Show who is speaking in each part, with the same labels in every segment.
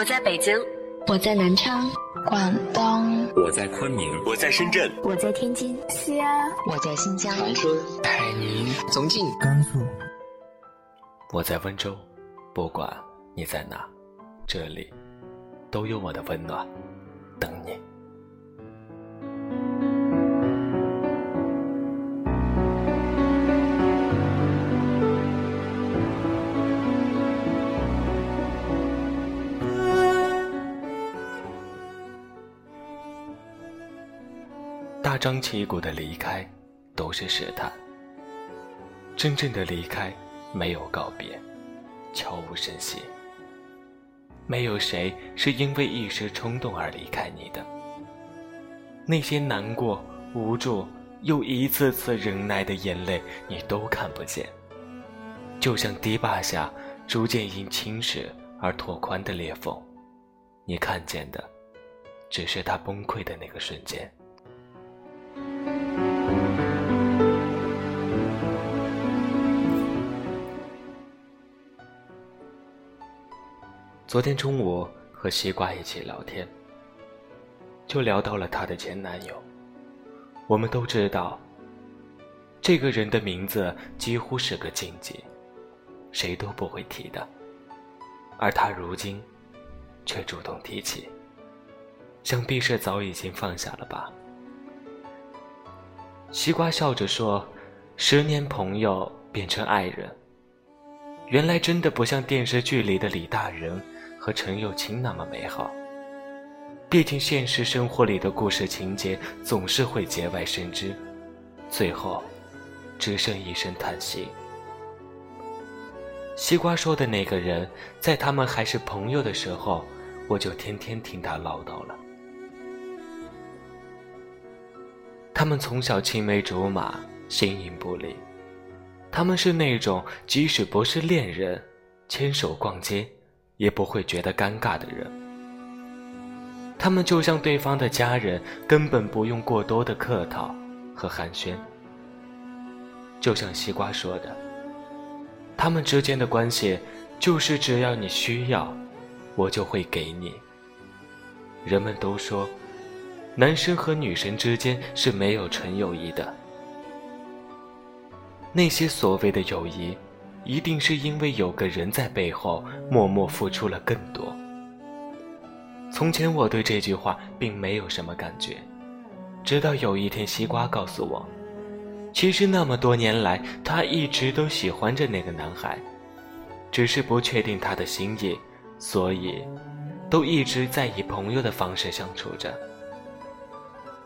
Speaker 1: 我在北京，
Speaker 2: 我在南昌，
Speaker 3: 广东，
Speaker 4: 我在昆明，
Speaker 5: 我在深圳，
Speaker 6: 我在天津，
Speaker 7: 西安，
Speaker 8: 我在新疆，
Speaker 9: 长春，
Speaker 10: 海宁，
Speaker 11: 重庆，
Speaker 12: 甘肃，
Speaker 13: 我在温州。不管你在哪，这里都有我的温暖等你。张旗鼓的离开，都是试探；真正的离开，没有告别，悄无声息。没有谁是因为一时冲动而离开你的。那些难过、无助又一次次忍耐的眼泪，你都看不见。就像堤坝下逐渐因侵蚀而拓宽的裂缝，你看见的，只是它崩溃的那个瞬间。昨天中午和西瓜一起聊天，就聊到了她的前男友。我们都知道，这个人的名字几乎是个禁忌，谁都不会提的。而他如今却主动提起，想必是早已经放下了吧。西瓜笑着说：“十年朋友变成爱人，原来真的不像电视剧里的李大人。”和陈友清那么美好。毕竟现实生活里的故事情节总是会节外生枝，最后只剩一声叹息。西瓜说的那个人，在他们还是朋友的时候，我就天天听他唠叨了。他们从小青梅竹马，形影不离。他们是那种即使不是恋人，牵手逛街。也不会觉得尴尬的人，他们就像对方的家人，根本不用过多的客套和寒暄。就像西瓜说的，他们之间的关系就是只要你需要，我就会给你。人们都说，男生和女生之间是没有纯友谊的，那些所谓的友谊。一定是因为有个人在背后默默付出了更多。从前我对这句话并没有什么感觉，直到有一天西瓜告诉我，其实那么多年来他一直都喜欢着那个男孩，只是不确定他的心意，所以都一直在以朋友的方式相处着。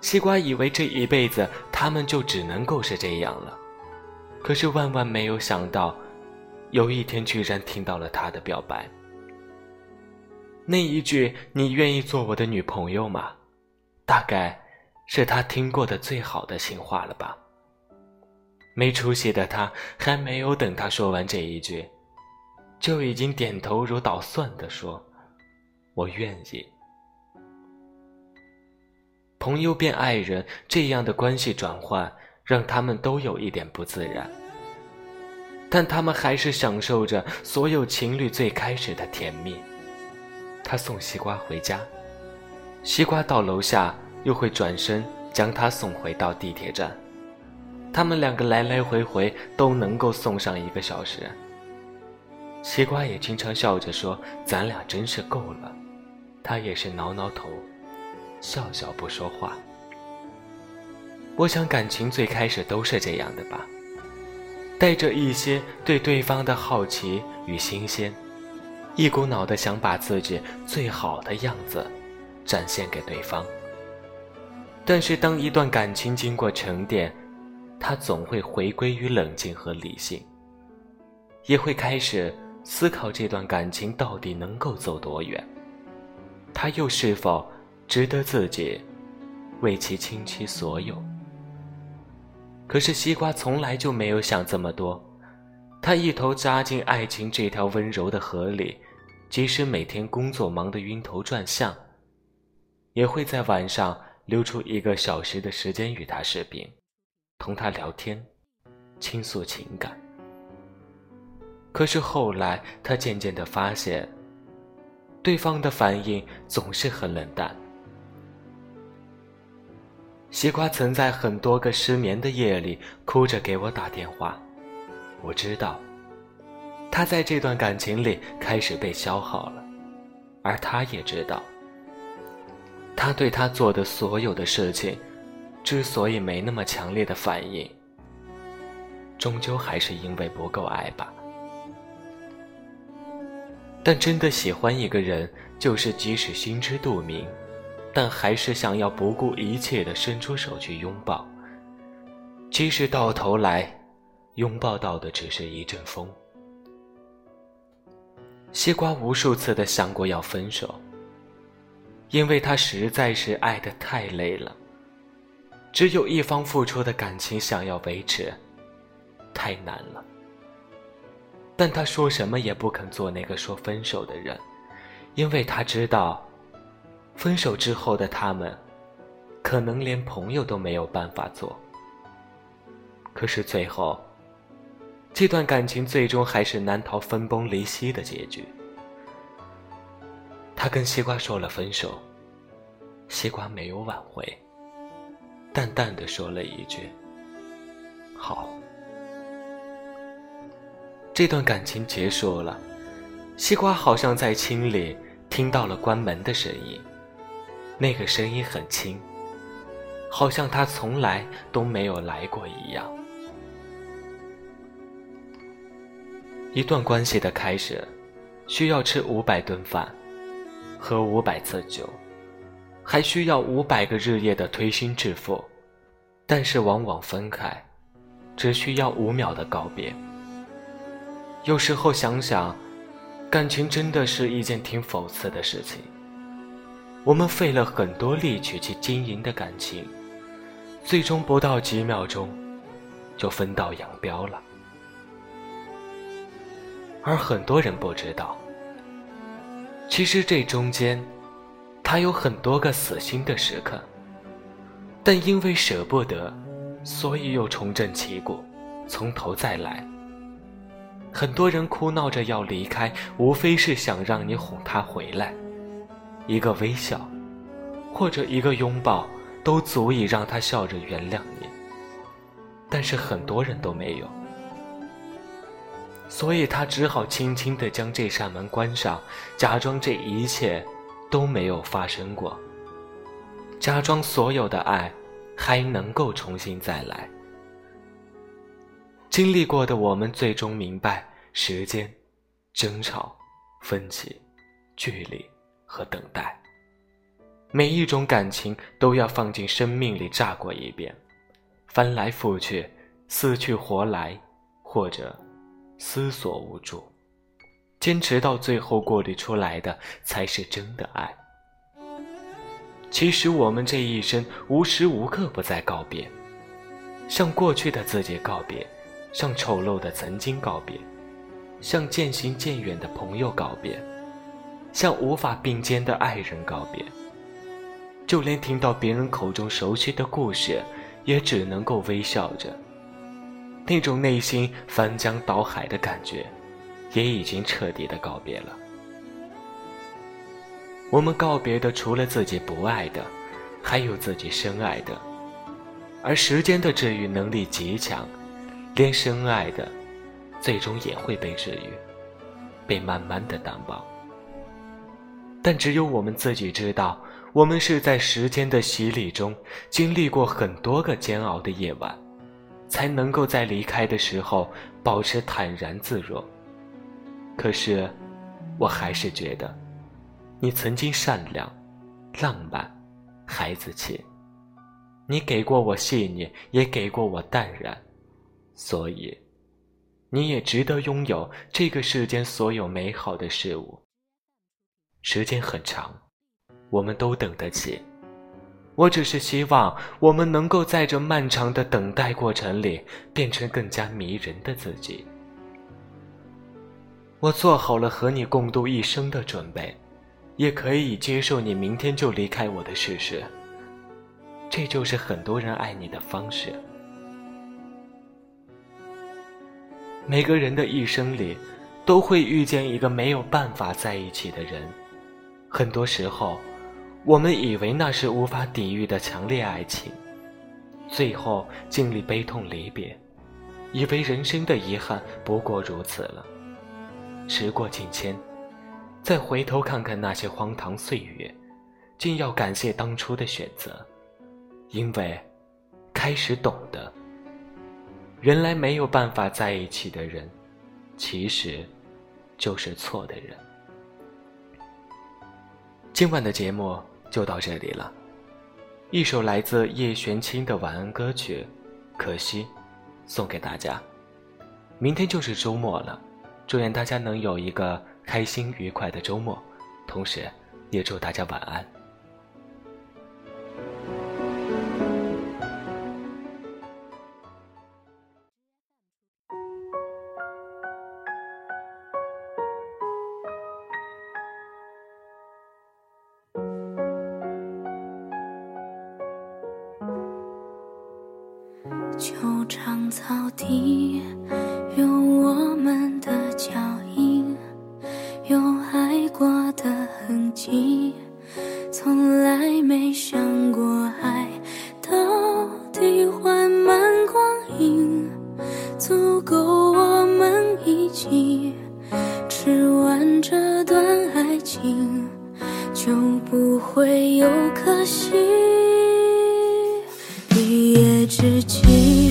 Speaker 13: 西瓜以为这一辈子他们就只能够是这样了，可是万万没有想到。有一天，居然听到了他的表白。那一句“你愿意做我的女朋友吗？”大概是他听过的最好的情话了吧。没出息的他，还没有等他说完这一句，就已经点头如捣蒜的说：“我愿意。”朋友变爱人这样的关系转换，让他们都有一点不自然。但他们还是享受着所有情侣最开始的甜蜜。他送西瓜回家，西瓜到楼下又会转身将他送回到地铁站。他们两个来来回回都能够送上一个小时。西瓜也经常笑着说：“咱俩真是够了。”他也是挠挠头，笑笑不说话。我想感情最开始都是这样的吧。带着一些对对方的好奇与新鲜，一股脑的想把自己最好的样子展现给对方。但是，当一段感情经过沉淀，他总会回归于冷静和理性，也会开始思考这段感情到底能够走多远，他又是否值得自己为其倾其所有。可是西瓜从来就没有想这么多，他一头扎进爱情这条温柔的河里，即使每天工作忙得晕头转向，也会在晚上留出一个小时的时间与他视频，同他聊天，倾诉情感。可是后来他渐渐的发现，对方的反应总是很冷淡。西瓜曾在很多个失眠的夜里哭着给我打电话，我知道，他在这段感情里开始被消耗了，而他也知道，他对他做的所有的事情，之所以没那么强烈的反应，终究还是因为不够爱吧。但真的喜欢一个人，就是即使心知肚明。但还是想要不顾一切的伸出手去拥抱，即使到头来，拥抱到的只是一阵风。西瓜无数次的想过要分手，因为他实在是爱的太累了，只有一方付出的感情想要维持，太难了。但他说什么也不肯做那个说分手的人，因为他知道。分手之后的他们，可能连朋友都没有办法做。可是最后，这段感情最终还是难逃分崩离析的结局。他跟西瓜说了分手，西瓜没有挽回，淡淡的说了一句：“好。”这段感情结束了，西瓜好像在清里听到了关门的声音。那个声音很轻，好像他从来都没有来过一样。一段关系的开始，需要吃五百顿饭，喝五百次酒，还需要五百个日夜的推心置腹。但是往往分开，只需要五秒的告别。有时候想想，感情真的是一件挺讽刺的事情。我们费了很多力气去经营的感情，最终不到几秒钟，就分道扬镳了。而很多人不知道，其实这中间，他有很多个死心的时刻，但因为舍不得，所以又重振旗鼓，从头再来。很多人哭闹着要离开，无非是想让你哄他回来。一个微笑，或者一个拥抱，都足以让他笑着原谅你。但是很多人都没有，所以他只好轻轻地将这扇门关上，假装这一切都没有发生过，假装所有的爱还能够重新再来。经历过的我们，最终明白：时间、争吵、分歧、距离。和等待，每一种感情都要放进生命里炸过一遍，翻来覆去，死去活来，或者思索无助，坚持到最后过滤出来的才是真的爱。其实我们这一生无时无刻不在告别，向过去的自己告别，向丑陋的曾经告别，向渐行渐远的朋友告别。向无法并肩的爱人告别，就连听到别人口中熟悉的故事，也只能够微笑着。那种内心翻江倒海的感觉，也已经彻底的告别了。我们告别的，除了自己不爱的，还有自己深爱的。而时间的治愈能力极强，连深爱的，最终也会被治愈，被慢慢的淡忘。但只有我们自己知道，我们是在时间的洗礼中经历过很多个煎熬的夜晚，才能够在离开的时候保持坦然自若。可是，我还是觉得，你曾经善良、浪漫、孩子气，你给过我细腻，也给过我淡然，所以，你也值得拥有这个世间所有美好的事物。时间很长，我们都等得起。我只是希望我们能够在这漫长的等待过程里，变成更加迷人的自己。我做好了和你共度一生的准备，也可以接受你明天就离开我的事实。这就是很多人爱你的方式。每个人的一生里，都会遇见一个没有办法在一起的人。很多时候，我们以为那是无法抵御的强烈爱情，最后经历悲痛离别，以为人生的遗憾不过如此了。时过境迁，再回头看看那些荒唐岁月，竟要感谢当初的选择，因为开始懂得，原来没有办法在一起的人，其实就是错的人。今晚的节目就到这里了，一首来自叶璇清的晚安歌曲《可惜》，送给大家。明天就是周末了。祝愿大家能有一个开心愉快的周末，同时，也祝大家晚安。
Speaker 1: 球场草地。有我们的脚印，有爱过的痕迹，知己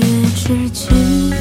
Speaker 1: 月之情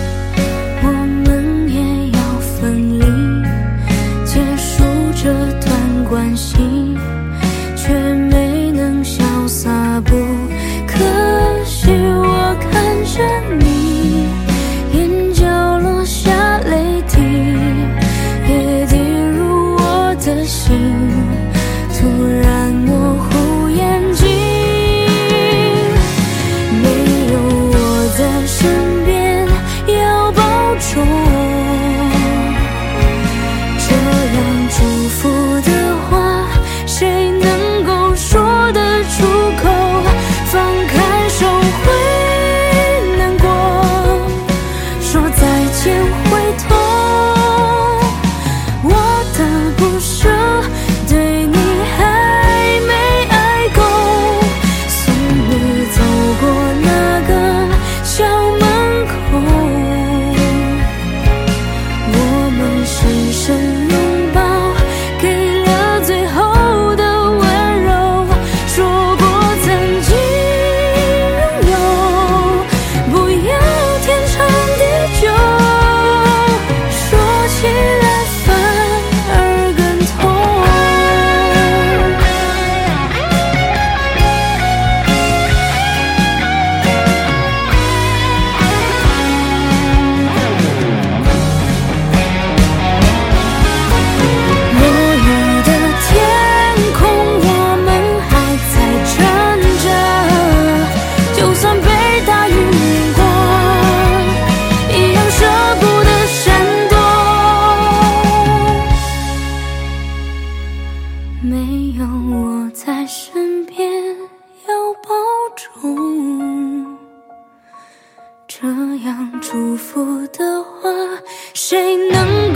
Speaker 1: 能